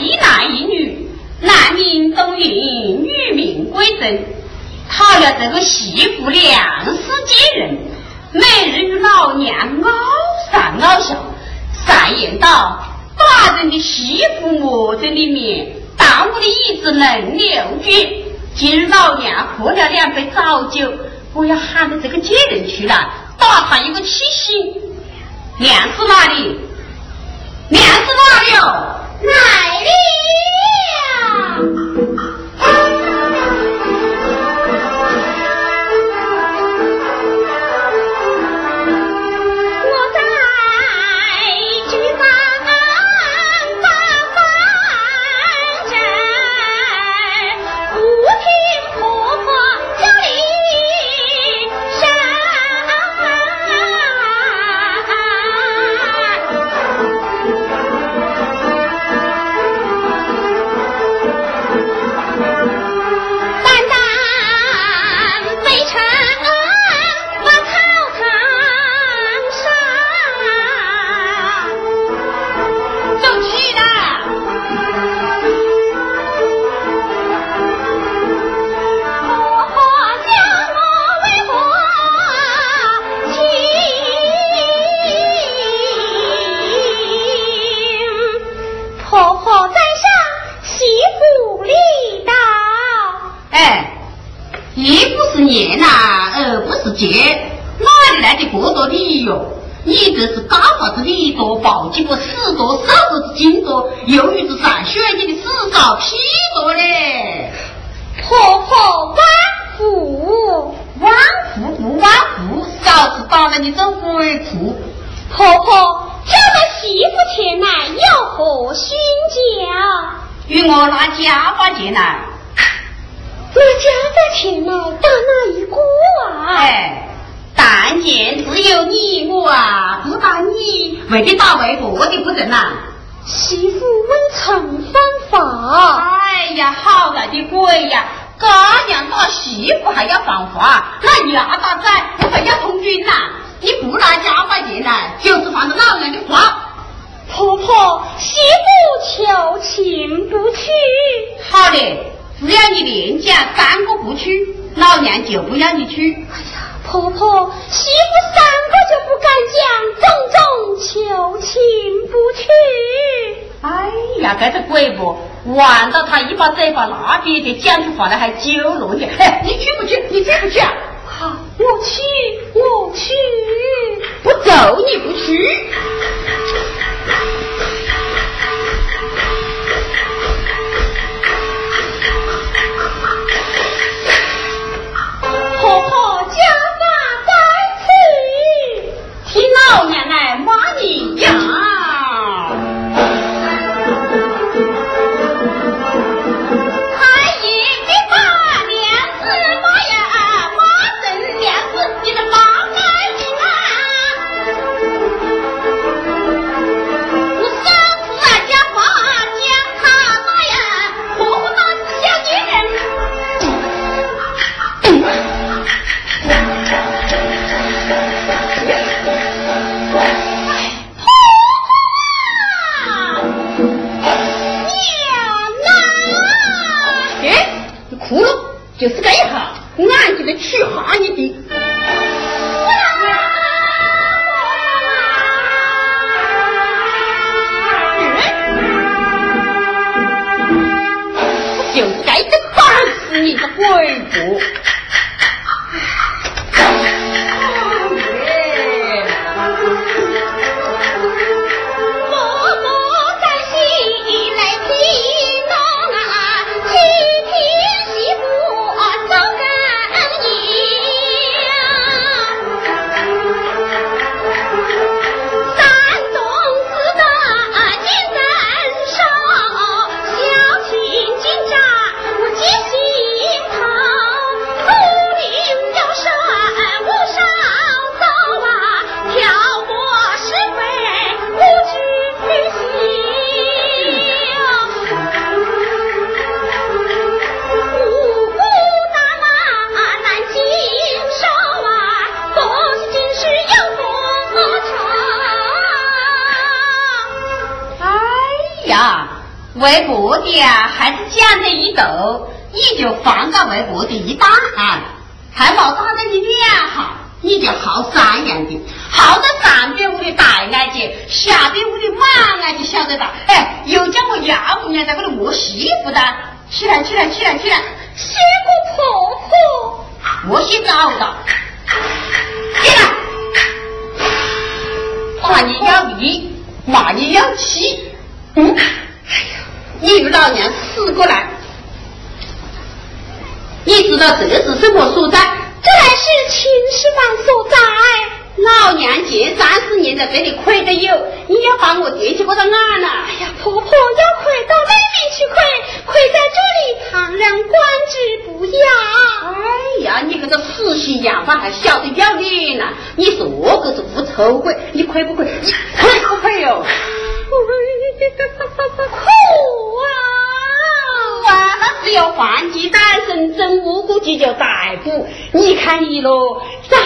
一男一女，男名东云，女名归正，讨要这个媳妇两世奸人，每日与老娘嗷上嗷下，上言道：大人的媳妇我在里面，大我的椅子能留住。今日老娘喝了两杯早酒，我要喊着这个贱人去了，打他一个七星。娘是哪里？娘是哪里哦？乃力量好几个四多，少子是金多由于是上学你的四少，屁多嘞。婆婆挖苦挖苦不挖苦嫂子打了你做鬼会哭婆婆叫到媳妇前来要火心焦与我拿家法钱来。我家在前来大那一锅啊。哎。但见只有你我啊，不打你，为的打外婆的不成呐？媳妇未曾犯法。哎呀，好大的鬼呀！姑娘打媳妇还要犯法，那牙打崽不还要通军呐？你不拿家法进来，就是犯了老娘的法。婆婆，媳妇求情不去。好的，只要你连讲三个不去，老娘就不让你去。哎呀！婆婆，媳妇三个就不敢讲，种种求情不去。哎呀，这是鬼不，玩到他一把嘴巴拿别的，讲起话来还揪浓一点。嘿，你去不去？你去不去？好，我去，我去，不走你不去。五晓得吧？哎，又叫我要不年在这里磨媳妇的，起来起来起来起来，谢过婆婆，我先找到，起来，骂你要力，骂你要气，嗯。哎呀你老娘死过来！你知道这是什么所在？这乃是秦始皇所在。老娘前三十年在这里亏得有，你要把我提起我的眼了。哎呀，婆婆要亏到那边去亏，亏在这里旁人观之不雅。哎呀，你这个死心眼饭还晓得要脸呢？你说我可是无仇鬼，你亏不亏？你亏不亏哟？苦啊！啊，那只要换鸡单身，真无辜就叫逮捕。你看你喽，长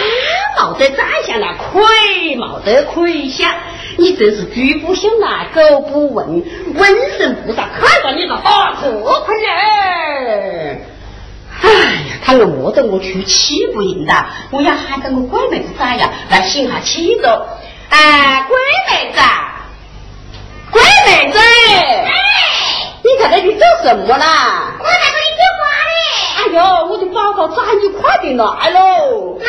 冇得长相了，亏冇得亏相。你真是猪不相难，狗不问，瘟神菩萨看到你了，大破困了！哎呀，他饿得我出气不赢的，我要喊着我闺妹子咋样来醒下气着。哎，闺妹子。乖妹子，哎，你在那里做什么啦？我在这里接花嘞。哎呦，我的宝宝，咋，你快点来喽！来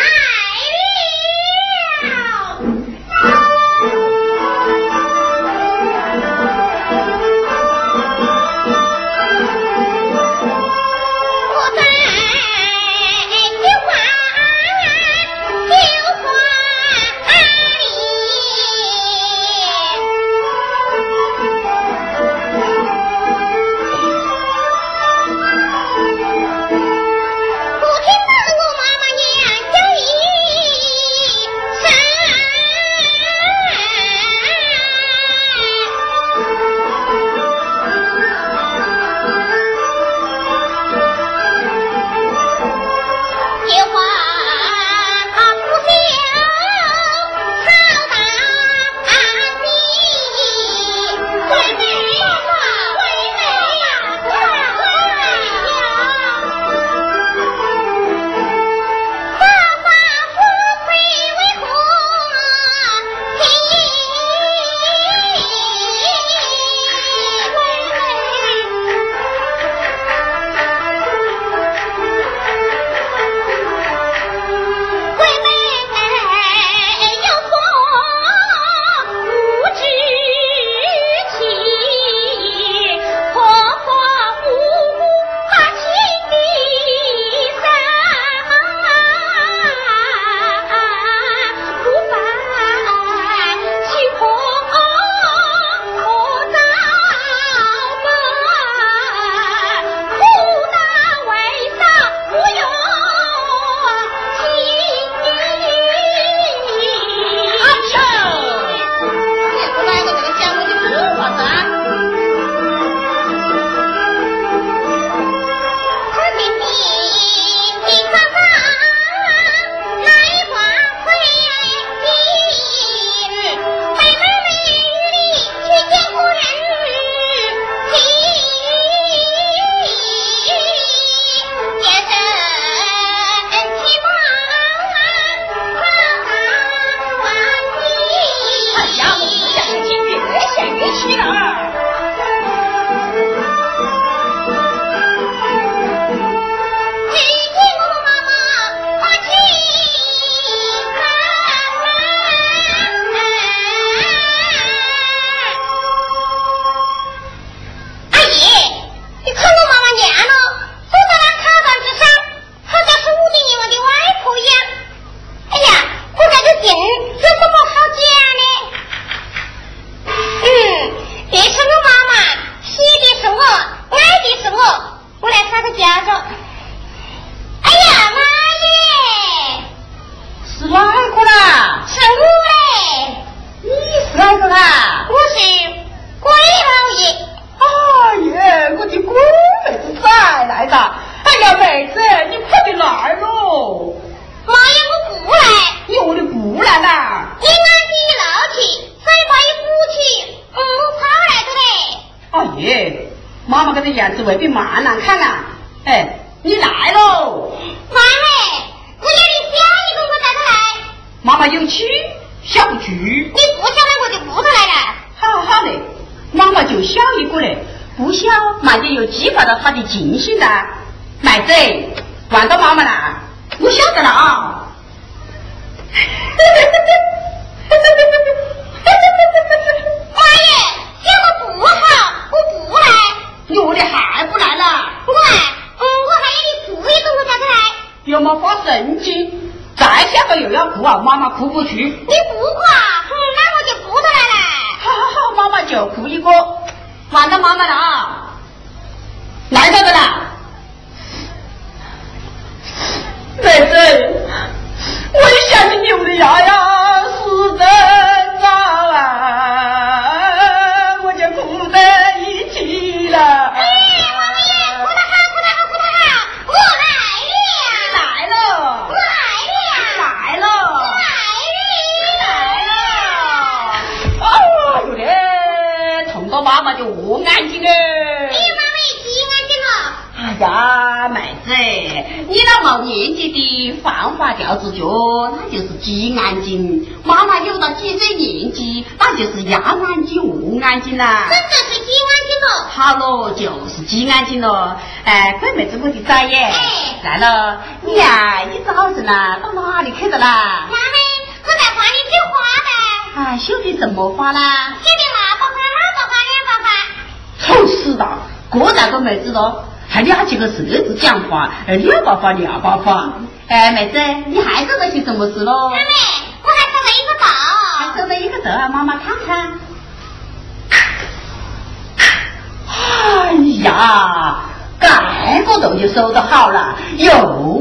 哭啊！妈妈哭不去。你不哭啊？哼，那我就哭出来了。好好好，妈妈就哭一个，完了妈妈了啊！安静啦。真的是几安静了。好喽，就是几安静了。哎，乖妹子，我的崽耶！哎，来了，你呀，一早晨啦，到哪里去的啦？妈妈，我在花里绣花呗。啊，绣的什么花啦？绣的腊八花、二八花、两八花。丑死了！个大个妹子咯，还两几个舌子讲话，哎两把发两把发。哎，妹子，你还做了些什么事喽？妹妹，我还收了一个稻。还收了一个稻啊，妈妈看看。哎呀，盖个豆就收得好了，又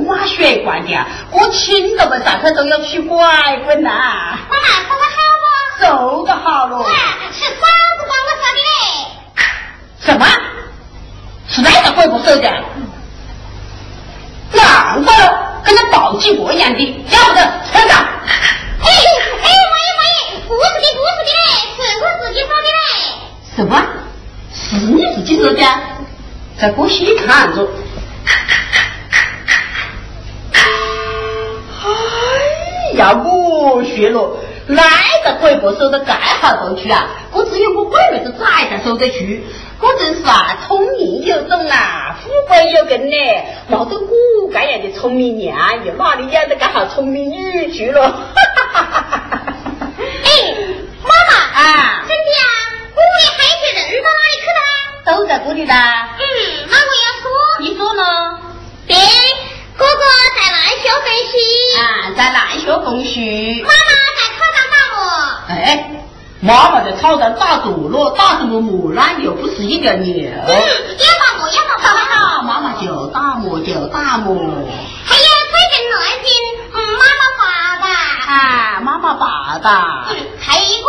挖血管的，我亲都被上头都要去拐棍呐。妈妈收得好不？收得好了。是嫂子帮我收的嘞。什么？是哪个鬼不收的？难怪了，跟那暴击过一样的，要不得，村长。哎哎，王爷王爷，不是的，不是的嘞，是我自己收的嘞。什么？是你自己收的？在过去看着。哎呀，我学了。哪个鬼不收得盖好头去啊？我只有我闺妹子崽才收得去。我真是啊，聪明有种啊，富贵有根呢。冒着我这样的聪明娘，又哪里养得个好聪明女去了？哎，妈妈啊，我屋里孩子人到哪里去了？都在这里啦。嗯，那我要说。你说呢？对，哥哥在南学分析。啊，在南学分析。妈妈在。哎，妈妈在草上打坐了，打什么磨呢？又不是一个牛。嗯，要打我，要打磨。好，妈妈就打我，就打我。还有最近来信，嗯，妈妈爸的。啊，妈妈爸的。嗯，还有一个。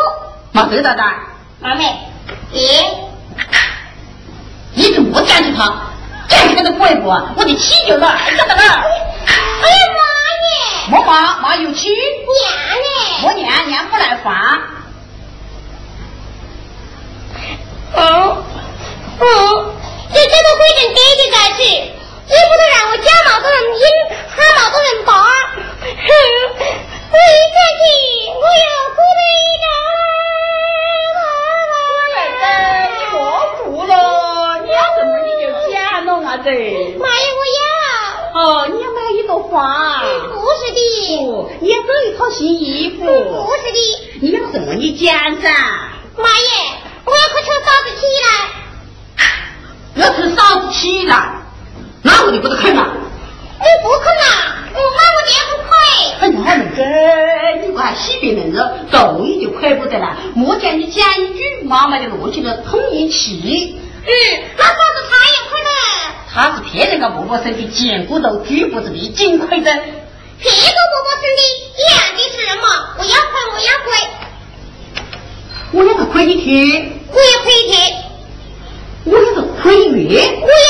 妈知道的。妈妹，爹，你怎么讲起他？讲起那个鬼不？我的气就来着的了。哎呀妈耶！我妈妈有气。娘嘞。我娘娘不来饭。嗯嗯，就这个规定爹爹在吃，也不能让我家毛多人听，喊毛多人扒。哼，我一下去，我要哭的一个。你莫哭了，讲了嘛子。妈呀，我要。哦，你要买一朵花。不是的。哦，你要做一套新衣服。不是的。你要什么你讲噻。妈耶。我要去求嫂子起来，要求嫂子起来，那我就不得困了。我不困了？我妈我爹不困。哎呀，妹子，你不还洗别人了，动你就快不得了。莫讲你讲一句，妈妈就落起了通一气。嗯，那嫂子。他是骗人家伯伯生的贱骨头，猪脖子的金亏子。骗个伯伯生的一样的事嘛，我要亏，我要亏。我要是亏一天，我也亏一天；我要是亏一月，我也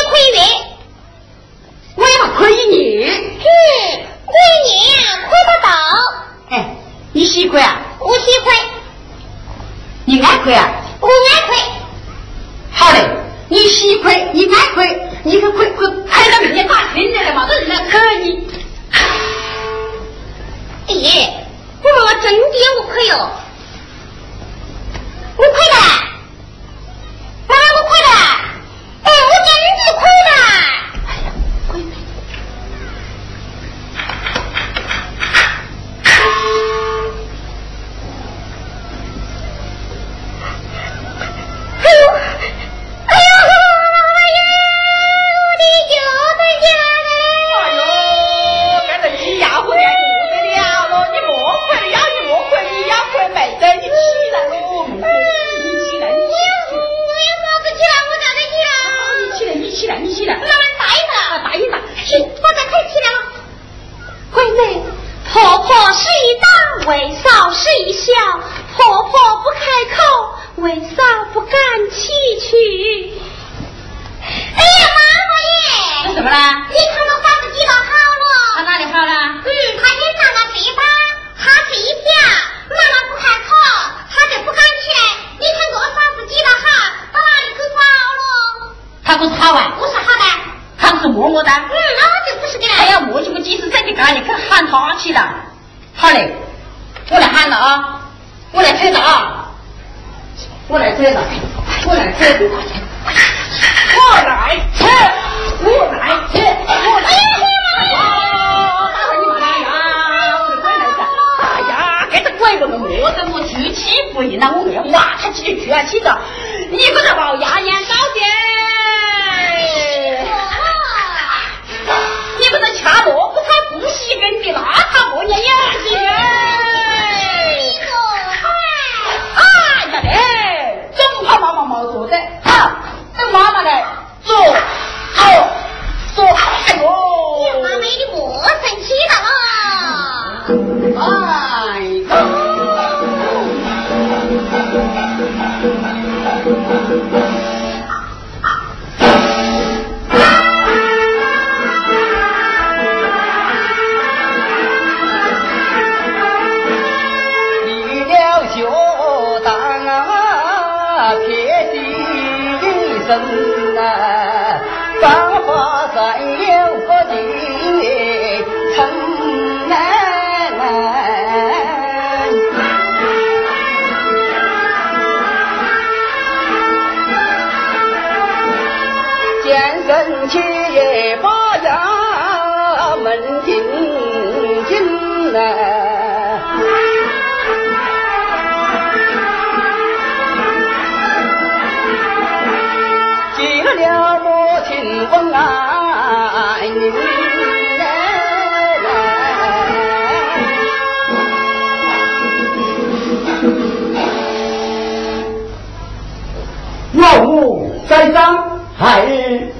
万物栽赃还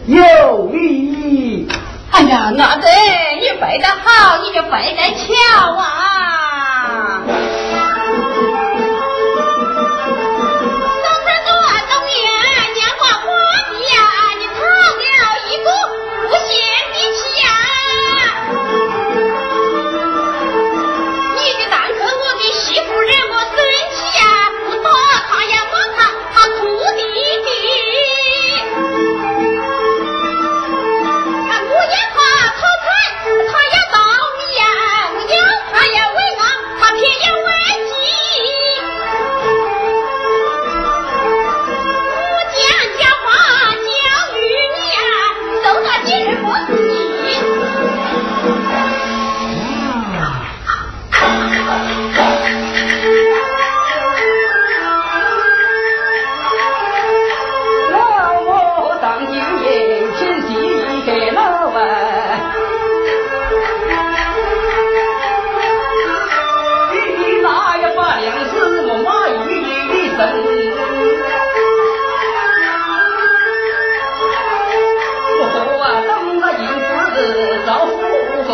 有理哎呀那得你背得好你就背得巧啊。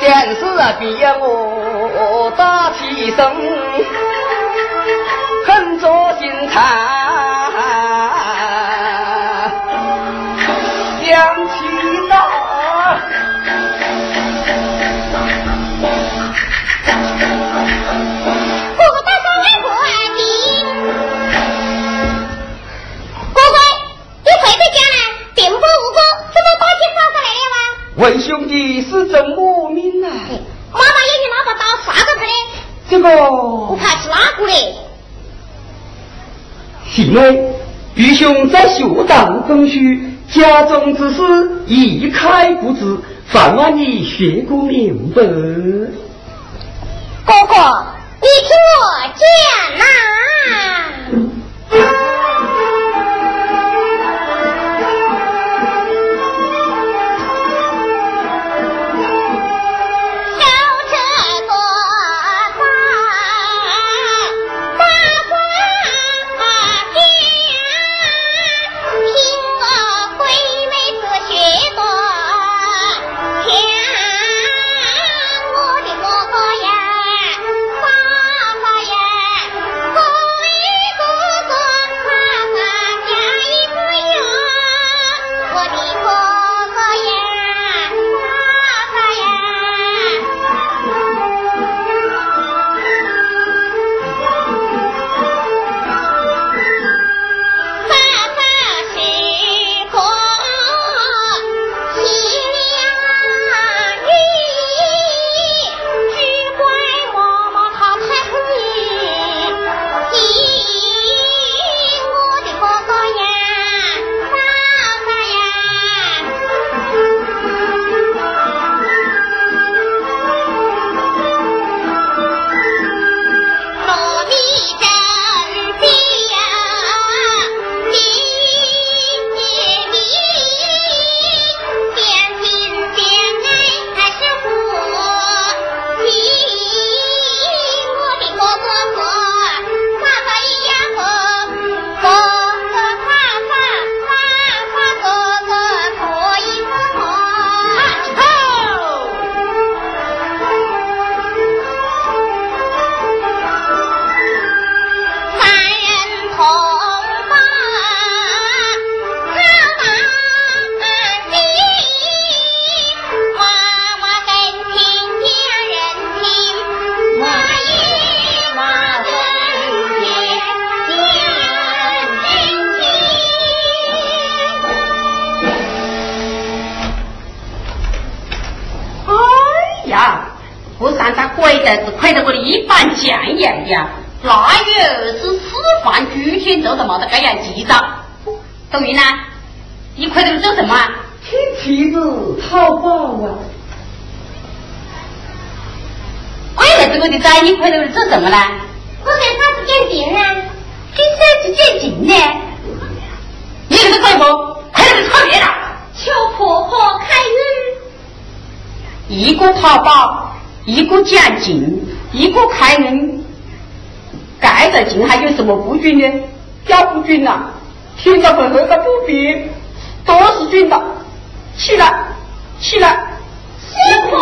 先是逼我打起身，狠着心肠，问兄弟是怎么命啊？妈妈有你拿把刀杀了他的。这个不怕是哪个嘞？因为弟兄在学堂中书，家中之事一概不知，烦望你学个明白。哥哥，你听我讲呐。于天做的没得感染急躁。抖云呢你快点做什么亲戚子好报啊。我也这我的仔你快点做什么呢我给啥子鉴定啊给手子鉴定呢。你这个怪不快点就差别了求婆婆一个淘宝一个奖金一个开门一个开门不均呢？要不均呐？听着本后的不比，都是均的。起来，起来，师傅。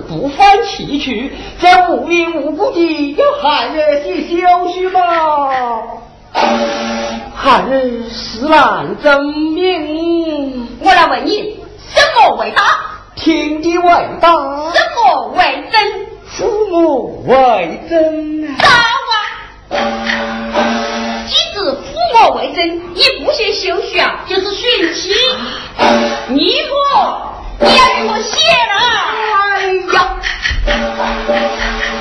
不犯崎岖，这无缘无故的要害人去休息吗？孩儿实难证明。我来问你，什么为大？天地为大。什么为真？父母为真。大啊！既知父母为真，你不先休息啊，就是寻妻。你我，你要与我卸了。哎呀！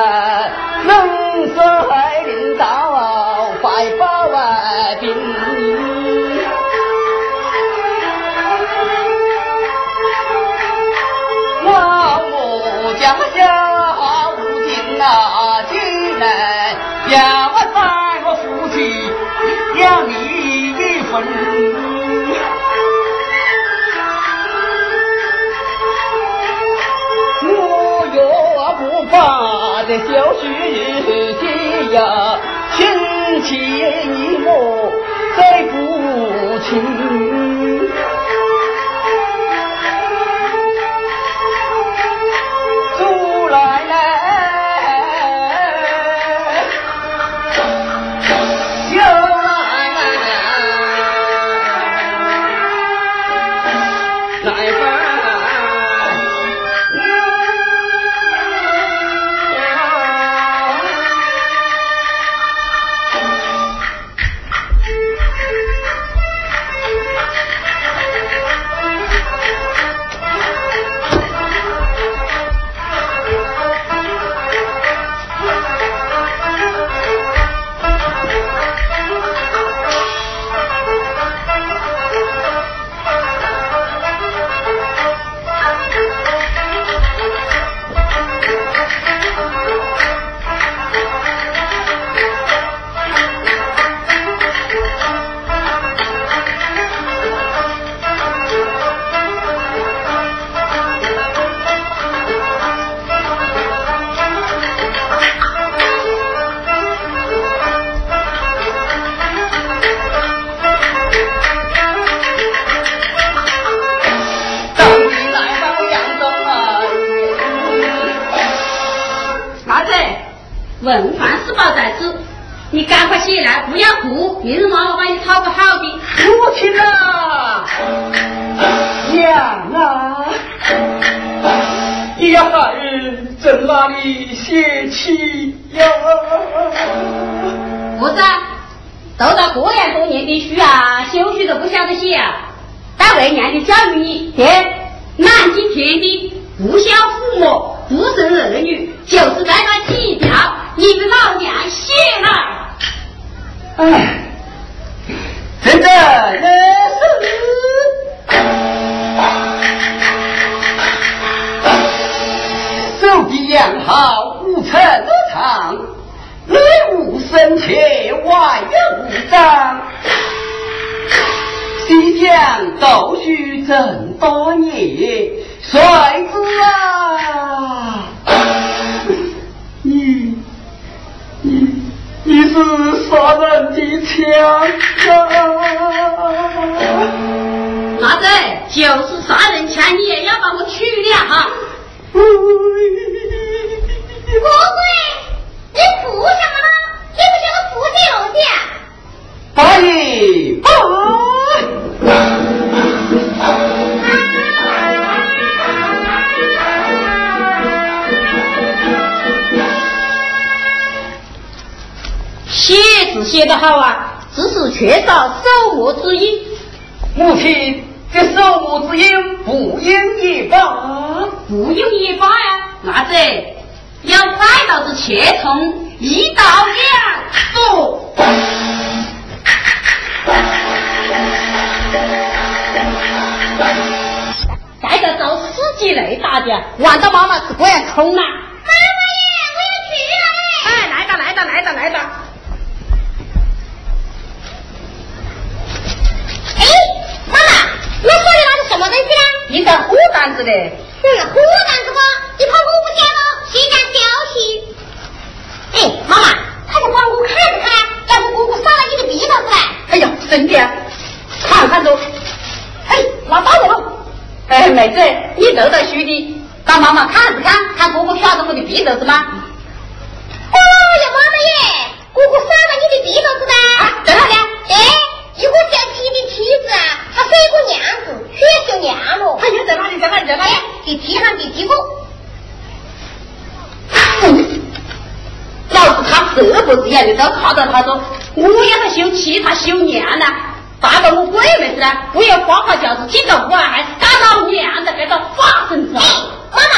uh, 小婿的呀，亲戚你我再不亲。更多你，帅子啊！你你你是杀人的枪啊！哪子就是杀人枪，你也要把我去掉哈！我贵，你不什么吗？你不就是服酒的？可，写得好啊，只是缺少守墓之音。母亲，这守墓之音不应也罢，不应也罢呀。那子要快到是切从一到两说。鸡肋大的，玩到妈妈是这样空啊！妈妈耶，我要去了哎！哎，来的来的来的来的！么东西呢？一张虎单子的。嗯，虎单子吗？你怕我不见了？谁家消息？哎，妈妈，快点帮我看着看，要不姑姑杀了你的鼻头子来！哎呀，真的，看看着。哎，拿刀来了。哎，妹子，你读到书的，帮妈妈看着看，看姑姑挑着我的鼻头子吗？哦呀，妈妈耶，姑姑杀了你的鼻头子的。啊，在哪里？哎，一个叫妻的妻子啊，他是一个娘子，血就娘了。他又在哪里？在哪里？在哪里？第七行第七个。老子他这不是眼的都看到他说，我要他休妻，他修娘呢，大到我鬼妹子呢，不要花花轿子进到屋还是打到娘的，给他发生子。哎，妈妈，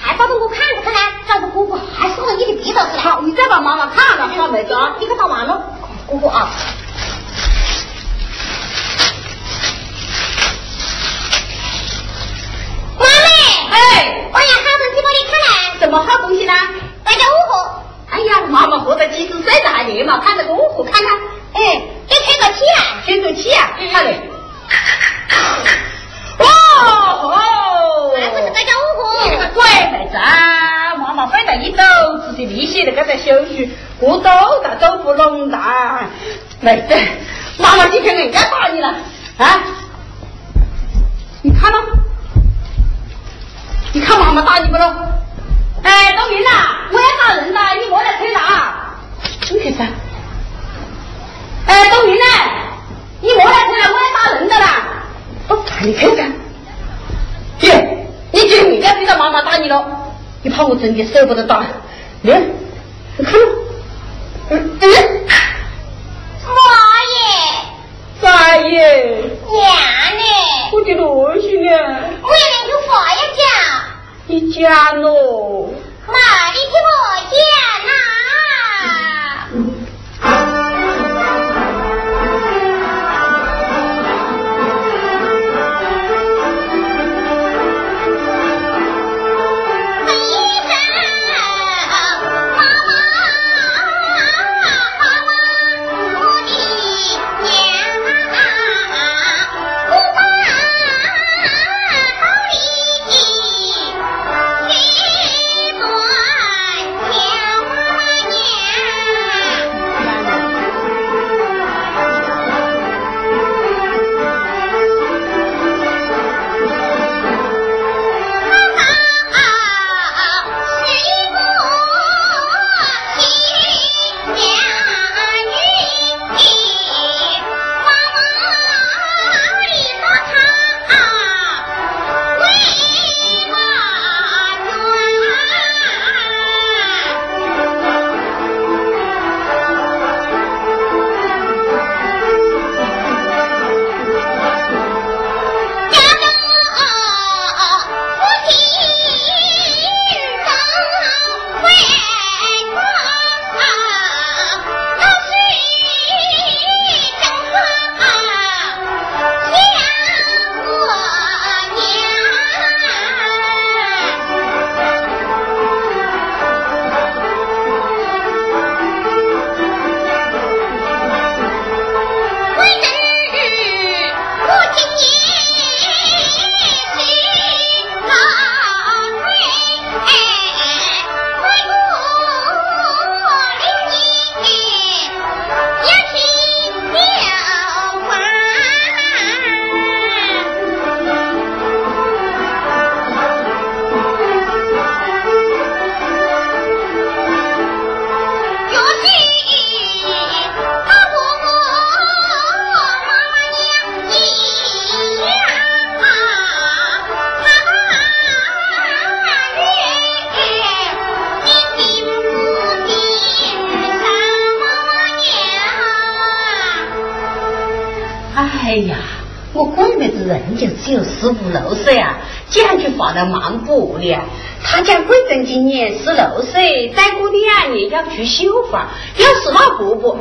还抱着我看着看呢，找个姑姑还送了你的鼻头子。好，你再把妈妈看了，好妹子啊，你可找完了，姑姑啊。妈妹，哎，我有好东西给你看来。什么好东西呢？大家五河。哎呀，妈妈活到几十岁了还热嘛，看这个五湖看看。哎，这吹个气啊，吹个气啊，好 嘞。哇哦！那不是大家五河。鬼妹子啊，妈妈费了一肚子的力气在这在修书，我都大走不拢的。妹子，妈妈今天应该打你了啊！你看了？你看妈妈打你不咯？哎，冬明呐，我要打人了，你莫来推了啊。你看噻。哎，冬明呐？你莫来推了，我要打人的啦。哦，你看噻。姐，你就应该知道妈妈打你了，你怕我真的舍不得打。你，你看了？嗯嗯。妈耶！啥耶？娘呢？我的东西呢？我要两句话要讲。你讲喽。妈，你听我讲呐。来忙不了他讲贵珍今年十六岁再过两年要去修房要是老婆婆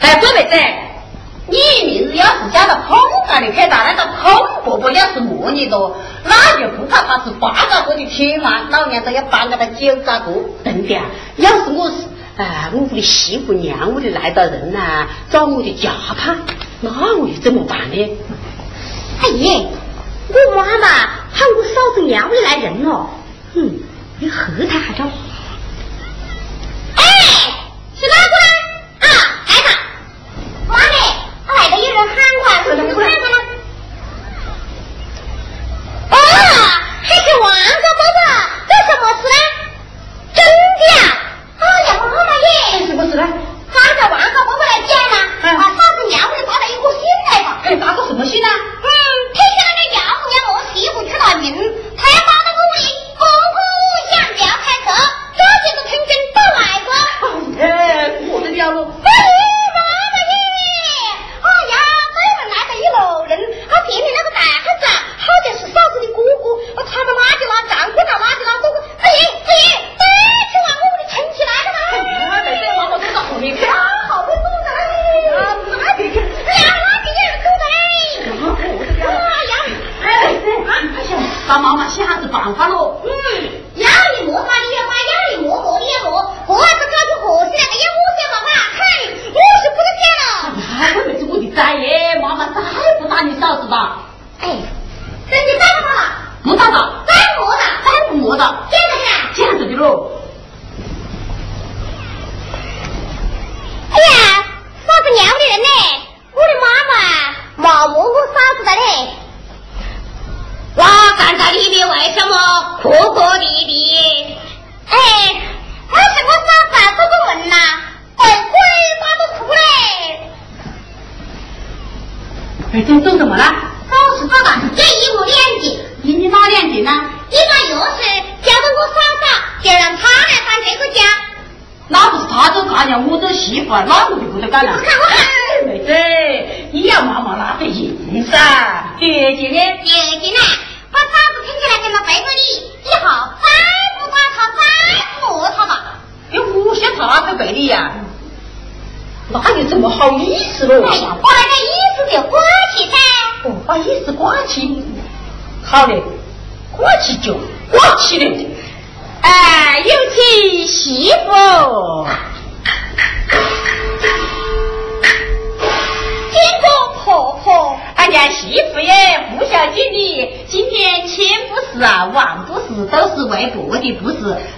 哎这妹子你明日要是嫁到空房里去打那个空伯伯要是磨你多那就不怕他是八杂哥的亲妈老娘都要搬给他九杂哥真的要是我是啊我屋里媳妇娘屋里来的人呐找我的家他那我又怎么办呢阿姨我妈妈喊我嫂子娘里来人了。哼、你和他还着？哎，是哪个来？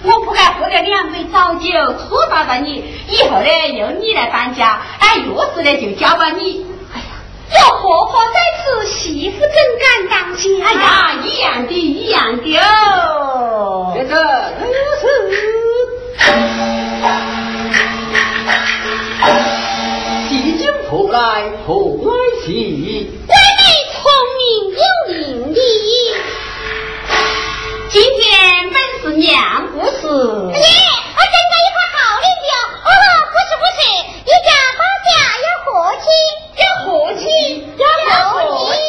我不该喝了两杯早酒拖把到你以后呢由你来搬家哎钥匙呢就交给你。哎呀要婆婆在此媳妇怎敢当心。哎呀。一样的一样的哦这个如此喜酒破来扑来喜娘不是，爹，我真的一块好领表，哦，不是不是，一家保家要和气，要和气，要和气。